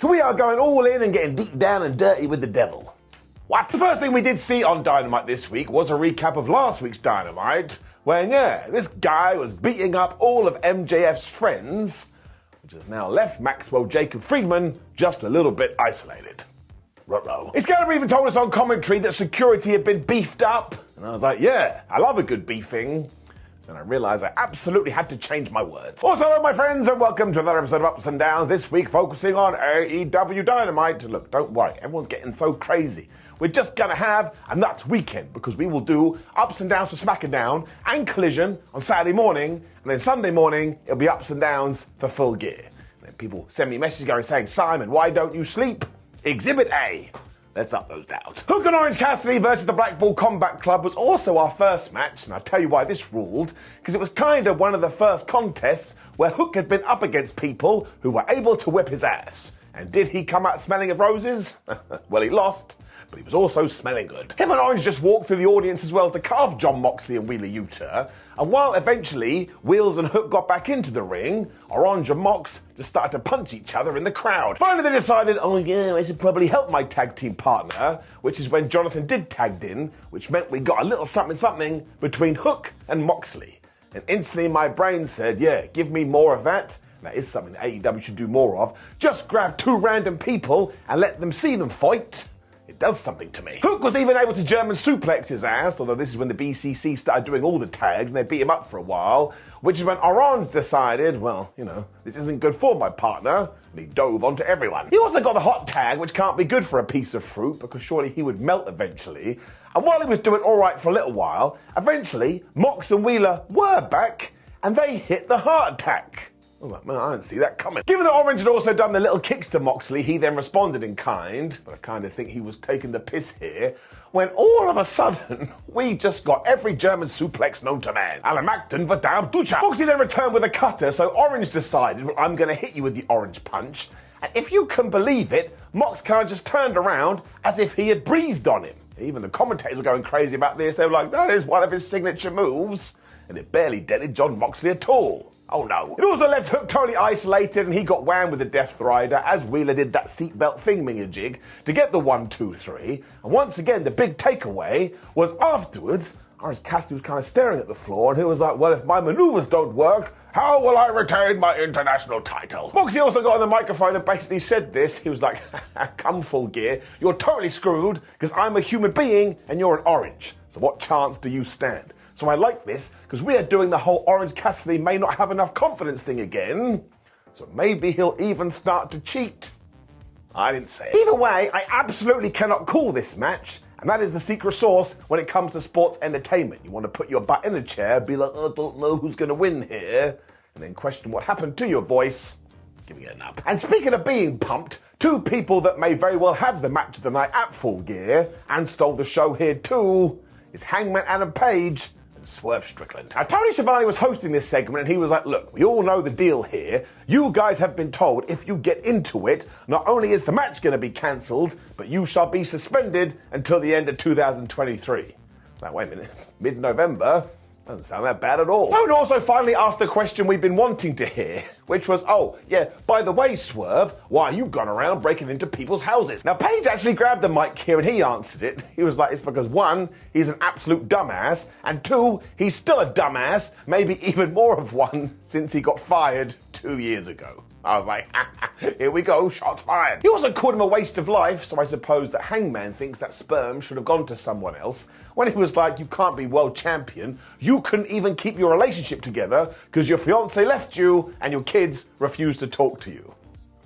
So we are going all in and getting deep down and dirty with the devil. What? The first thing we did see on Dynamite this week was a recap of last week's Dynamite, where, yeah, this guy was beating up all of MJF's friends, which has now left Maxwell Jacob Friedman just a little bit isolated. Ruh-roh. Excalibur even told us on commentary that security had been beefed up, and I was like, yeah, I love a good beefing. And I realised I absolutely had to change my words. Also, hello, my friends, and welcome to another episode of Ups and Downs. This week, focusing on AEW Dynamite. Look, don't worry, everyone's getting so crazy. We're just gonna have a nuts weekend because we will do ups and downs for SmackDown and Collision on Saturday morning, and then Sunday morning it'll be ups and downs for Full Gear. And then people send me messages going saying, Simon, why don't you sleep? Exhibit A. Let's up those downs. Hook and Orange Cassidy versus the Blackpool Combat Club was also our first match, and I'll tell you why this ruled, because it was kind of one of the first contests where Hook had been up against people who were able to whip his ass. And did he come out smelling of roses? well, he lost but he was also smelling good. Him and Orange just walked through the audience as well to carve Jon Moxley and Wheeler Yuta. And while eventually Wheels and Hook got back into the ring, Orange and Mox just started to punch each other in the crowd. Finally, they decided, oh yeah, I should probably help my tag team partner, which is when Jonathan did tagged in, which meant we got a little something something between Hook and Moxley. And instantly my brain said, yeah, give me more of that. That is something that AEW should do more of. Just grab two random people and let them see them fight does something to me. Hook was even able to German suplex his ass, although this is when the BCC started doing all the tags and they beat him up for a while, which is when Orange decided, well, you know, this isn't good for my partner, and he dove onto everyone. He also got the hot tag, which can't be good for a piece of fruit because surely he would melt eventually. And while he was doing alright for a little while, eventually Mox and Wheeler were back and they hit the heart attack. I was like, man, I didn't see that coming. Given that Orange had also done the little kicks to Moxley, he then responded in kind, but I kind of think he was taking the piss here, when all of a sudden, we just got every German suplex known to man. Alamakton Vadam Ducha. Moxley then returned with a cutter, so Orange decided, well, I'm going to hit you with the orange punch. And if you can believe it, Mox kind of just turned around as if he had breathed on him. Even the commentators were going crazy about this. They were like, that is one of his signature moves. And it barely dented Jon Moxley at all. Oh no. It also left Hook totally isolated and he got whammed with the Death Rider as Wheeler did that seatbelt thing jig to get the one, two, three. And once again, the big takeaway was afterwards, Orange Cassidy was kind of staring at the floor and he was like, well, if my maneuvers don't work, how will I retain my international title? Moxie also got on the microphone and basically said this. He was like, come full gear, you're totally screwed because I'm a human being and you're an orange. So what chance do you stand? So I like this because we are doing the whole Orange Cassidy may not have enough confidence thing again. So maybe he'll even start to cheat. I didn't say it. Either way, I absolutely cannot call this match. And that is the secret sauce when it comes to sports entertainment. You want to put your butt in a chair, be like, oh, I don't know who's going to win here, and then question what happened to your voice, giving it an up. And speaking of being pumped, two people that may very well have the match of the night at full gear and stole the show here too is Hangman Adam Page Swerve Strickland. Now, Tony Schiavone was hosting this segment and he was like, Look, we all know the deal here. You guys have been told if you get into it, not only is the match going to be cancelled, but you shall be suspended until the end of 2023. Now, wait a minute, mid November? Doesn't sound that bad at all. Tone also finally asked the question we've been wanting to hear, which was, oh, yeah, by the way, Swerve, why are you gone around breaking into people's houses? Now, Page actually grabbed the mic here and he answered it. He was like, it's because one, he's an absolute dumbass, and two, he's still a dumbass, maybe even more of one since he got fired two years ago. I was like, here we go, shots fired. He also called him a waste of life, so I suppose that Hangman thinks that sperm should have gone to someone else. When he was like, you can't be world champion, you couldn't even keep your relationship together because your fiance left you and your kids refused to talk to you.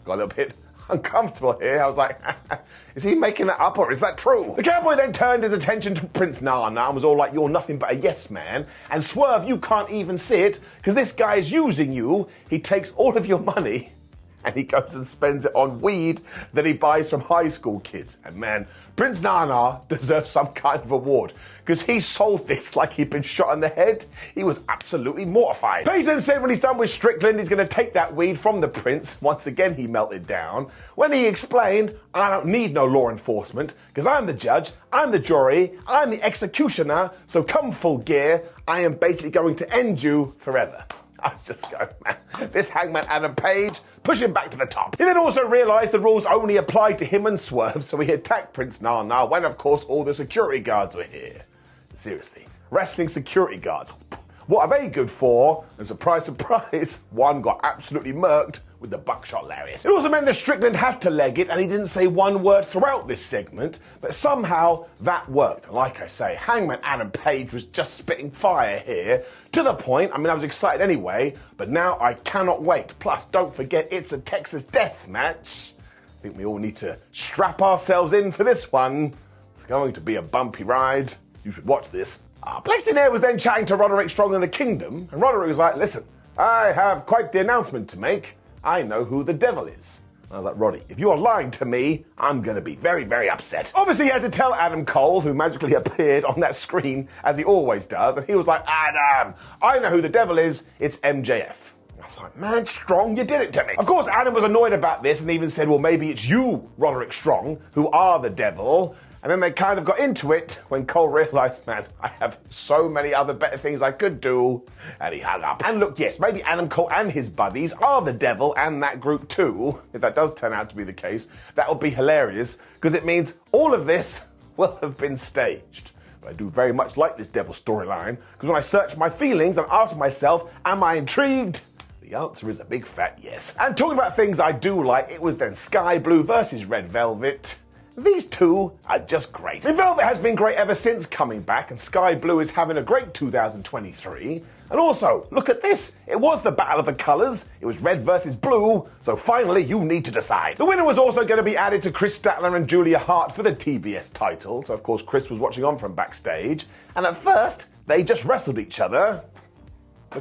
Got a little bit uncomfortable here. I was like, is he making that up or is that true? The cowboy then turned his attention to Prince Nana and was all like, you're nothing but a yes man. And Swerve, you can't even see it because this guy is using you. He takes all of your money and he goes and spends it on weed that he buys from high school kids. And man, Prince Nana deserves some kind of award because he sold this like he'd been shot in the head. He was absolutely mortified. Page then said when he's done with Strickland, he's going to take that weed from the prince. Once again, he melted down. When he explained, I don't need no law enforcement because I'm the judge, I'm the jury, I'm the executioner, so come full gear, I am basically going to end you forever. I was just going, man, this hangman Adam Page, push him back to the top. He then also realised the rules only applied to him and Swerve, so he attacked Prince Nana when, of course, all the security guards were here. Seriously, wrestling security guards. What are they good for? And surprise, surprise, one got absolutely murked with the buckshot lariat. It also meant that Strickland had to leg it, and he didn't say one word throughout this segment, but somehow that worked. Like I say, Hangman Adam Page was just spitting fire here, to the point, I mean, I was excited anyway, but now I cannot wait. Plus, don't forget, it's a Texas death match. I think we all need to strap ourselves in for this one. It's going to be a bumpy ride. You should watch this. Uh, was then chatting to Roderick Strong in the Kingdom, and Roderick was like, listen, I have quite the announcement to make. I know who the devil is. I was like, Roddy, if you're lying to me, I'm going to be very, very upset. Obviously, he had to tell Adam Cole, who magically appeared on that screen, as he always does, and he was like, Adam, I know who the devil is. It's MJF. I was like, man, Strong, you did it to me. Of course, Adam was annoyed about this and even said, well, maybe it's you, Roderick Strong, who are the devil. And then they kind of got into it when Cole realised, man, I have so many other better things I could do. And he hung up. And look, yes, maybe Adam Cole and his buddies are the devil and that group too. If that does turn out to be the case, that would be hilarious because it means all of this will have been staged. I do very much like this devil storyline because when I search my feelings and ask myself, am I intrigued? The answer is a big fat yes. And talking about things I do like, it was then Skye Blue versus Red Velvet. These two are just great. The Velvet has been great ever since coming back, and Skye Blue is having a great 2023. And also, look at this. It was the battle of the colours. It was red versus blue. So finally, you need to decide. The winner was also going to be added to Kris Statlander and Julia Hart for the TBS title. So of course, Kris was watching on from backstage. And at first, they just wrestled each other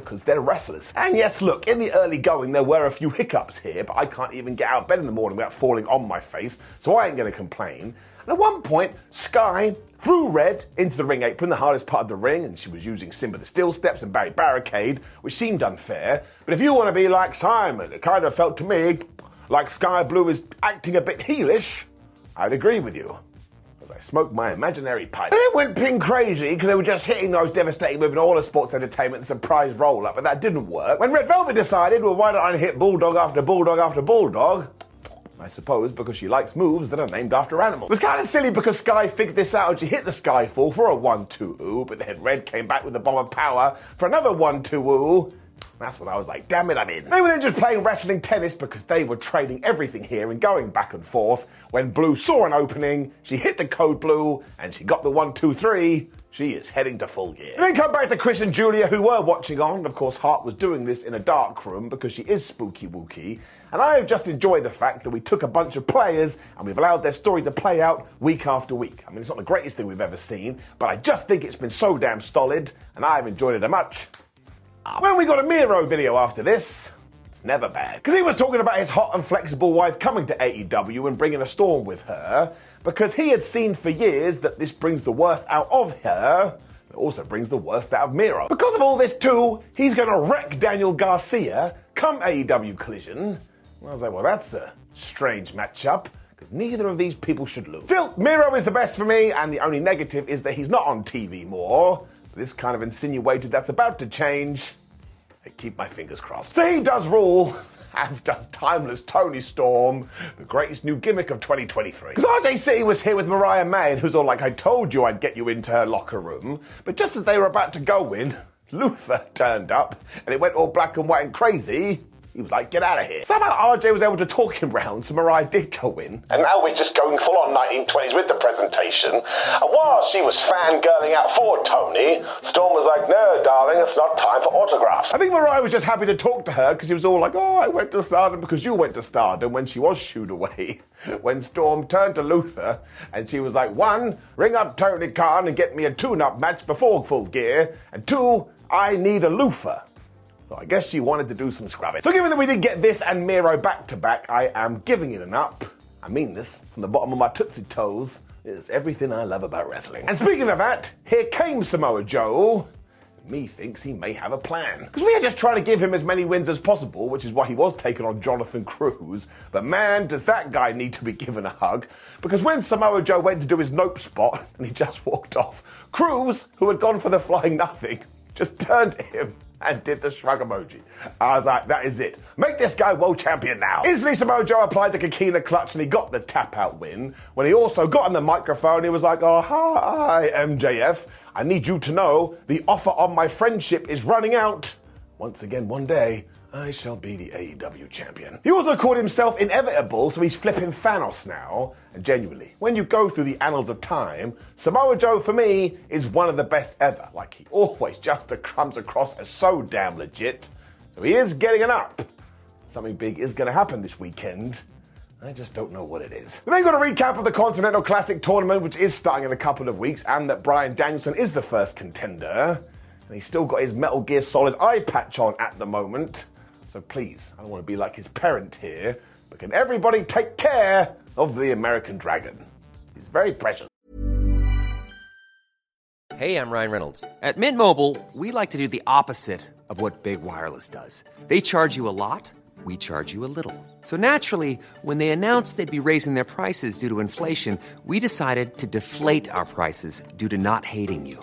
because they're wrestlers. And yes, look, in the early going, there were a few hiccups here, but I can't even get out of bed in the morning without falling on my face, so I ain't gonna complain. And at one point, Skye threw Red into the ring apron, the hardest part of the ring, and she was using Simba the Steel Steps and Barry Barricade, which seemed unfair. But if you want to be like Simon, it kind of felt to me like Skye Blue is acting a bit heelish, I'd agree with you as I smoked my imaginary pipe. And it went ping crazy because they were just hitting those devastating moves in all of sports entertainment surprise roll up, but that didn't work. When Red Velvet decided, well, why don't I hit Bulldog after Bulldog after Bulldog? I suppose because she likes moves that are named after animals. It was kind of silly because Skye figured this out and she hit the Skyfall for a 1 2 ooh, but then Red came back with the bomb of power for another 1 2 ooh. That's when I was like, damn it, I'm in. They were then just playing wrestling tennis because they were trading everything here and going back and forth. When Blue saw an opening, she hit the code Blue and she got the one, two, three. She is heading to full gear. And then come back to Kris and Julia, who were watching on. Of course, Hart was doing this in a dark room because she is spooky wooky. And I have just enjoyed the fact that we took a bunch of players and we've allowed their story to play out week after week. I mean, it's not the greatest thing we've ever seen, but I just think it's been so damn solid, and I've enjoyed it a much. When we got a Miro video after this, it's never bad. Because he was talking about his hot and flexible wife coming to AEW and bringing a storm with her, because he had seen for years that this brings the worst out of her. It also brings the worst out of Miro. Because of all this, too, he's going to wreck Daniel Garcia come AEW Collision. I was like, well, that's a strange matchup because neither of these people should lose. Still, Miro is the best for me, and the only negative is that he's not on TV more. This kind of insinuated that's about to change. I keep my fingers crossed. So he does rule, as does timeless Toni Storm, the greatest new gimmick of 2023. Because RJC was here with Mariah May, and who's all like, I told you I'd get you into her locker room. But just as they were about to go in, Luther turned up, and it went all black and white and crazy. He was like, get out of here. Somehow RJ was able to talk him round, so Mariah did go in. And now we're just going full on 1920s with the presentation. And while she was fangirling out for Toni, Storm was like, no, darling, it's not time for autographs. I think Mariah was just happy to talk to her because he was all like, oh, I went to Stardom because you went to Stardom when she was shooed away. when Storm turned to Luther and she was like, one, ring up Tony Khan and get me a tune up match before full gear, and two, I need a loofah. I guess she wanted to do some scrubbing. So given that we did get this and Miro back to back, I am giving it an up. I mean this from the bottom of my tootsie toes. It's everything I love about wrestling. And speaking of that, here came Samoa Joe. Me thinks he may have a plan. Because we are just trying to give him as many wins as possible, which is why he was taken on Jonathan Cruz. But man, does that guy need to be given a hug. Because when Samoa Joe went to do his nope spot and he just walked off, Cruz, who had gone for the flying nothing, just turned to him and did the shrug emoji. I was like, that is it. Make this guy world champion now. Instantly, Samoa Joe applied the Coquina clutch and he got the tap out win. When he also got on the microphone, he was like, oh, hi, MJF. I need you to know the offer on my friendship is running out. Once again, one day, I shall be the AEW champion. He also called himself inevitable, so he's flipping Thanos now. And genuinely, when you go through the annals of time, Samoa Joe for me is one of the best ever. Like he always just comes across as so damn legit. So he is getting an up. Something big is going to happen this weekend. I just don't know what it is. We then got a recap of the Continental Classic tournament, which is starting in a couple of weeks, and that Bryan Danielson is the first contender. And he's still got his Metal Gear Solid eye patch on at the moment. So please, I don't want to be like his parent here, but can everybody take care of the American Dragon? He's very precious. Hey, I'm Ryan Reynolds. At Mint Mobile, we like to do the opposite of what Big Wireless does. They charge you a lot, we charge you a little. So naturally, when they announced they'd be raising their prices due to inflation, we decided to deflate our prices due to not hating you.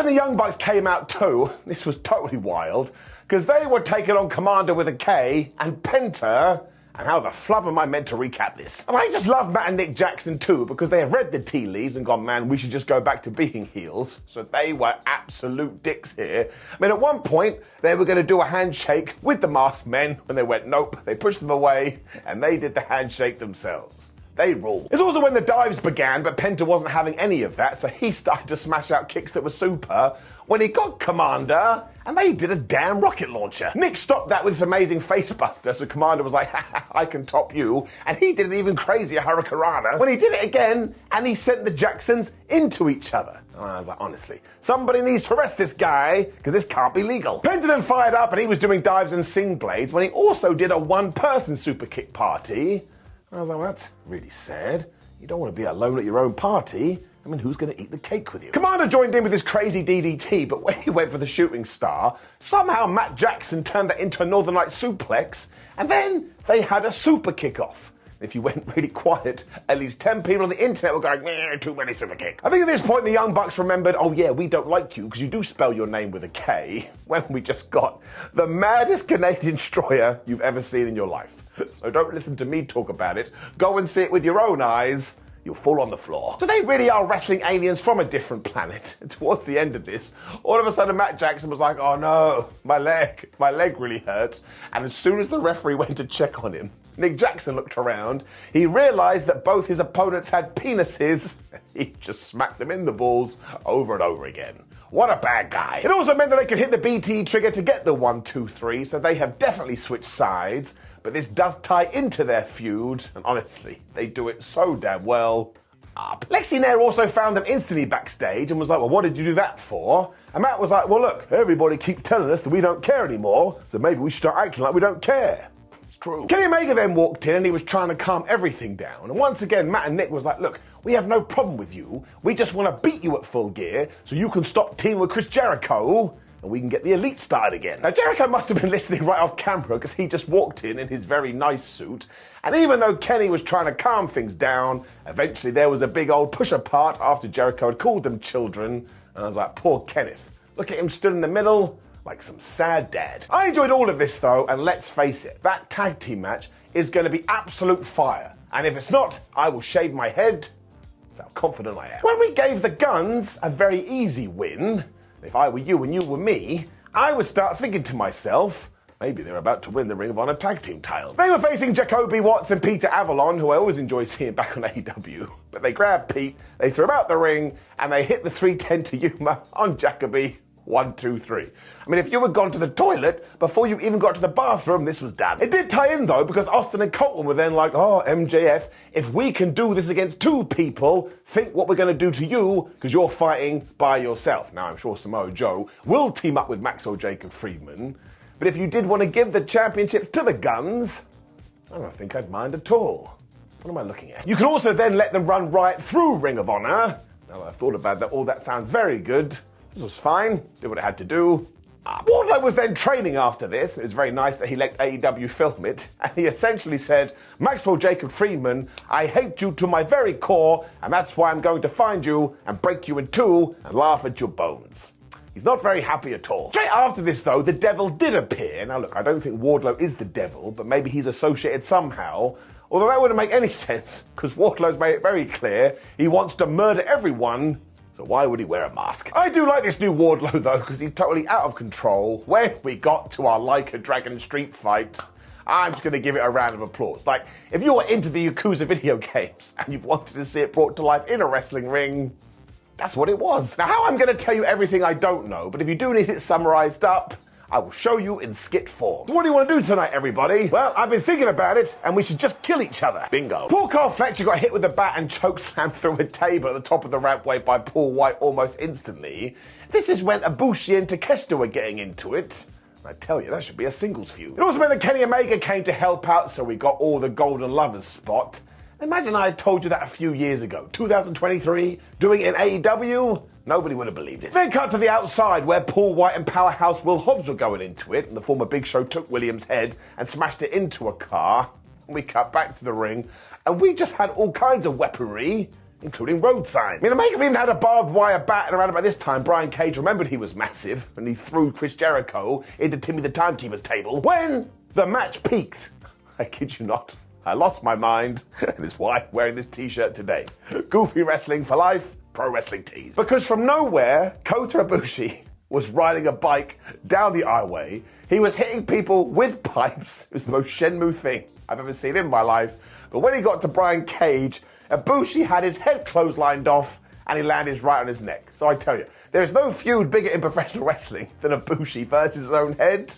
When the Young Bucks came out too. This was totally wild because they were taking on Komander with a K and Penta. And how the flub am I meant to recap this? And I just love Matt and Nick Jackson too because they have read the tea leaves and gone, man, we should just go back to being heels. So they were absolute dicks here. I mean, at one point, they were going to do a handshake with the masked men when they went, nope, they pushed them away and they did the handshake themselves. They rule. It's also when the dives began, but Penta wasn't having any of that, so he started to smash out kicks that were super when he got Komander, and they did a damn rocket launcher. Nick stopped that with this amazing facebuster, so Komander was like, ha, I can top you, and he did an even crazier Hurricanrana when he did it again, and he sent the Jacksons into each other. And I was like, honestly, somebody needs to arrest this guy, because this can't be legal. Penta then fired up, and he was doing dives and sling blades when he also did a one-person super kick party. I was like, well, that's really sad. You don't want to be alone at your own party. I mean, who's going to eat the cake with you? Komander joined in with his crazy DDT, but when he went for the shooting star, somehow Matt Jackson turned that into a Northern Light suplex, and then they had a super kickoff. If you went really quiet, at least 10 people on the internet were going, too many super kick. I think at this point the Young Bucks remembered, oh yeah, we don't like you because you do spell your name with a K, when we just got the maddest Canadian destroyer you've ever seen in your life. So don't listen to me talk about it. Go and see it with your own eyes. You'll fall on the floor. So they really are wrestling aliens from a different planet. Towards the end of this, all of a sudden Matt Jackson was like, oh no, my leg, my leg really hurts. And as soon as the referee went to check on him, Nick Jackson looked around. He realized that both his opponents had penises. He just smacked them in the balls over and over again. What a bad guy. It also meant that they could hit the BT trigger to get the 1 2 3, so they have definitely switched sides. But this does tie into their feud, and honestly, they do it so damn well. Up. Lexy Nair also found them instantly backstage and was like, Well, what did you do that for? And Matt was like, Well, look, everybody keeps telling us that we don't care anymore, so maybe we should start acting like we don't care. It's true. Kenny Omega then walked in and he was trying to calm everything down. And once again, Matt and Nick was like, Look, we have no problem with you. We just want to beat you at full gear so you can stop teaming with Chris Jericho and we can get the elite started again. Now, Jericho must have been listening right off camera because he just walked in in his very nice suit. And even though Kenny was trying to calm things down, eventually there was a big old push apart after Jericho had called them children. And I was like, poor Kenneth. Look at him stood in the middle like some sad dad. I enjoyed all of this though, and let's face it, that tag team match is going to be absolute fire. And if it's not, I will shave my head how confident I am. When we gave the Gunns a very easy win, if I were you and you were me, I would start thinking to myself, maybe they're about to win the Ring of Honor tag team title. They were facing Jacoby Watts and Peter Avalon, who I always enjoy seeing back on AEW. But they grabbed Pete, they threw him out the ring, and they hit the 310 to Yuma on Jacoby one, two, three. I mean, if you had gone to the toilet before you even got to the bathroom, this was done. It did tie in though, because Austin and Colten were then like, oh, MJF, if we can do this against two people, think what we're going to do to you, because you're fighting by yourself. Now, I'm sure Samoa Joe will team up with Maxwell Jacob Friedman, but if you did want to give the championship to the Gunns, I don't think I'd mind at all. What am I looking at? You can also then let them run right through Ring of Honor. Now I've thought about that, all that sounds very good. This was fine, did what it had to do. Uh, Wardlow was then training after this. It was very nice that he let AEW film it. And he essentially said, Maxwell Jacob Friedman, I hate you to my very core, and that's why I'm going to find you and break you in two and laugh at your bones. He's not very happy at all. Straight after this, though, the devil did appear. Now, look, I don't think Wardlow is the devil, but maybe he's associated somehow. Although that wouldn't make any sense, because Wardlow's made it very clear he wants to murder everyone so why would he wear a mask? I do like this new Wardlow though, because he's totally out of control. When we got to our Like a Dragon street fight, I'm just going to give it a round of applause. Like, if you were into the Yakuza video games and you've wanted to see it brought to life in a wrestling ring, that's what it was. Now, how I'm going to tell you everything I don't know, but if you do need it summarized up, I will show you in skit form. What do you want to do tonight, everybody? Well, I've been thinking about it, and we should just kill each other. Bingo. Poor Kyle Fletcher got hit with a bat and chokeslammed through a table at the top of the rampway by Paul Wight almost instantly. This is when Ibushi and Takeshita were getting into it. I tell you, that should be a singles feud. It also meant that Kenny Omega came to help out, so we got all the Golden Lovers spot. Imagine I had told you that a few years ago. 2023, doing it in AEW? Nobody would have believed it. Then cut to the outside where Paul Wight and Powerhouse Will Hobbs were going into it, and the former Big Show took Williams' head and smashed it into a car. We cut back to the ring, and we just had all kinds of weaponry, including road signs. I mean, Omega even had a barbed wire bat, and around about this time, Brian Cage remembered he was massive, and he threw Chris Jericho into Timmy the Timekeeper's table. When the match peaked, I kid you not, I lost my mind, and it's why I'm wearing this t-shirt today. Goofy Wrestling for Life, Pro Wrestling Tees. Because from nowhere, Kota Ibushi was riding a bike down the aisleway. He was hitting people with pipes. It was the most Shenmue thing I've ever seen in my life. But when he got to Brian Cage, Ibushi had his head clotheslined off and he landed right on his neck. So I tell you, there is no feud bigger in professional wrestling than Ibushi versus his own head.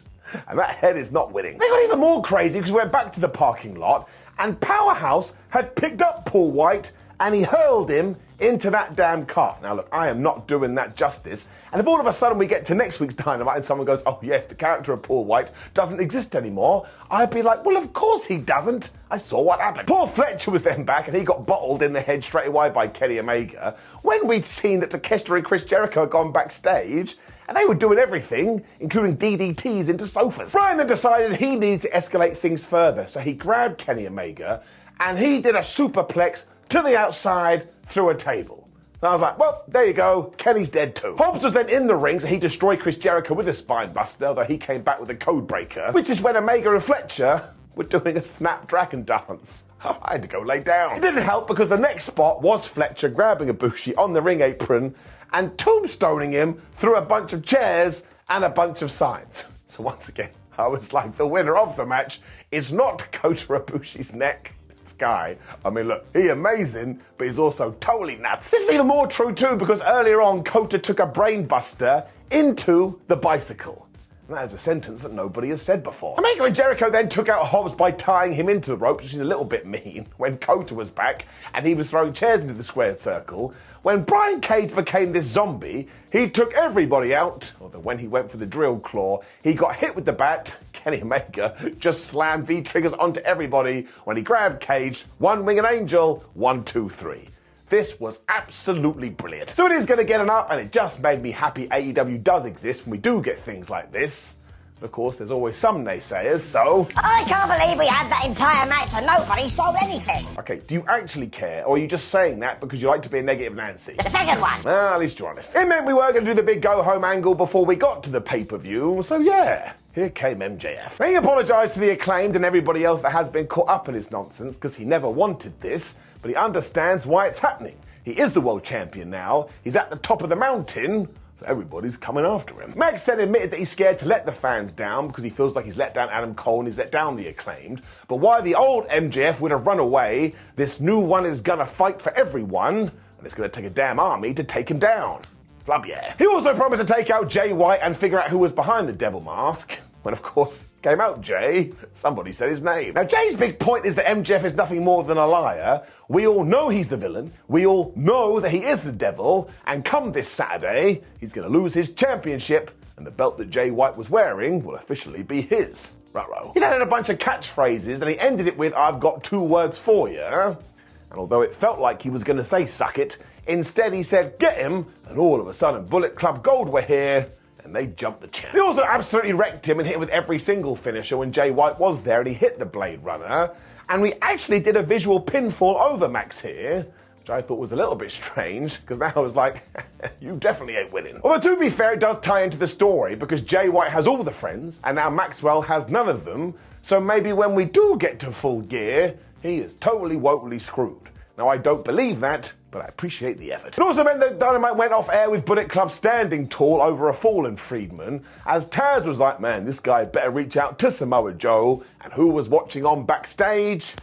And that head is not winning. They got even more crazy because we went back to the parking lot and Powerhouse had picked up Paul Wight and he hurled him into that damn car. Now, look, I am not doing that justice. And if all of a sudden we get to next week's Dynamite and someone goes, oh, yes, the character of Paul Wight doesn't exist anymore, I'd be like, well, of course he doesn't. I saw what happened. Paul Fletcher was then back and he got bottled in the head straight away by Kenny Omega. When we'd seen that Takeshita and Chris Jericho had gone backstage, and they were doing everything, including DDTs into sofas. Brian then decided he needed to escalate things further, so he grabbed Kenny Omega and he did a superplex to the outside through a table. I was like, well, there you go. Kenny's dead too. Hobbs was then in the ring, so he destroyed Chris Jericho with a spine buster, although he came back with a code breaker, which is when Omega and Fletcher were doing a snapdragon dance. I had to go lay down. It didn't help because the next spot was Fletcher grabbing Ibushi on the ring apron and tombstoning him through a bunch of chairs and a bunch of signs. So once again, I was like, the winner of the match is not Kota Ibushi's neck. Guy, I mean, look, he amazing, but he's also totally nuts. This is even more true too because earlier on, Kota took a brainbuster into the bicycle. And that is a sentence that nobody has said before. Omega and Jericho then took out Hobbs by tying him into the ropes, which is a little bit mean, when Kota was back and he was throwing chairs into the square circle. When Brian Cage became this zombie, he took everybody out. Although when he went for the drill claw, he got hit with the bat. Kenny Omega just slammed V triggers onto everybody when he grabbed Cage. One winged angel, one, two, three. This was absolutely brilliant. So it is going to get an up, and it just made me happy AEW does exist when we do get things like this. Of course, there's always some naysayers, so. I can't believe we had that entire match and nobody sold anything. Okay, do you actually care, or are you just saying that because you like to be a negative Nancy? The second one. Well, at least you're honest. It meant we were going to do the big go home angle before we got to the pay per view, so yeah. Here came MJF. He apologised to the acclaimed and everybody else that has been caught up in his nonsense because he never wanted this, but he understands why it's happening. He is the world champion now, he's at the top of the mountain, so everybody's coming after him. Max then admitted that he's scared to let the fans down because he feels like he's let down Adam Cole and he's let down the acclaimed. But while the old MJF would have run away, this new one is gonna fight for everyone, and it's gonna take a damn army to take him down. Flub yeah. He also promised to take out Jay White and figure out who was behind the devil mask. When, of course, came out Jay, somebody said his name. Now, Jay's big point is that MJF is nothing more than a liar. We all know he's the villain. We all know that he is the devil. And come this Saturday, he's going to lose his championship, and the belt that Jay White was wearing will officially be his. Ruh-roh. He then had a bunch of catchphrases, and he ended it with, I've got two words for you. And although it felt like he was going to say suck it, instead he said get him, and all of a sudden Bullet Club Gold were here, and they jumped the champ. They also absolutely wrecked him and hit him with every single finisher when Jay White was there and he hit the Blade Runner. And we actually did a visual pinfall over Max here, which I thought was a little bit strange, because now I was like, you definitely ain't winning. Although to be fair, it does tie into the story, because Jay White has all the friends, and now Maxwell has none of them, so maybe when we do get to full gear, he is totally woefully screwed. Now, I don't believe that, but I appreciate the effort. It also meant that Dynamite went off air with Bullet Club standing tall over a fallen Friedman, as Taz was like, man, this guy better reach out to Samoa Joe. And who was watching on backstage?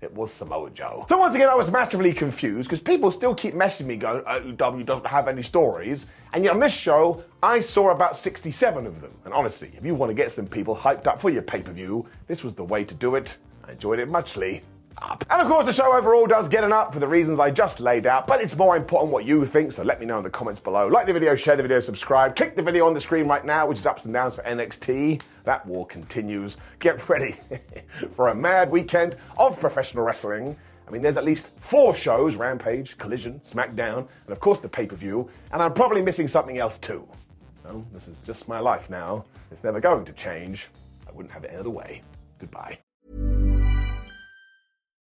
It was Samoa Joe. So once again, I was massively confused because people still keep messaging me going, oh, AEW doesn't have any stories. And yet on this show, I saw about 67 of them. And honestly, if you want to get some people hyped up for your pay per view, this was the way to do it. I enjoyed it muchly up. And of course, the show overall does get an up for the reasons I just laid out, but it's more important what you think, so let me know in the comments below. Like the video, share the video, subscribe, click the video on the screen right now, which is ups and downs for NXT. That war continues. Get ready for a mad weekend of professional wrestling. I mean, there's at least four shows Rampage, Collision, SmackDown, and of course the pay per view, and I'm probably missing something else too. Well, this is just my life now. It's never going to change. I wouldn't have it any other way. Goodbye.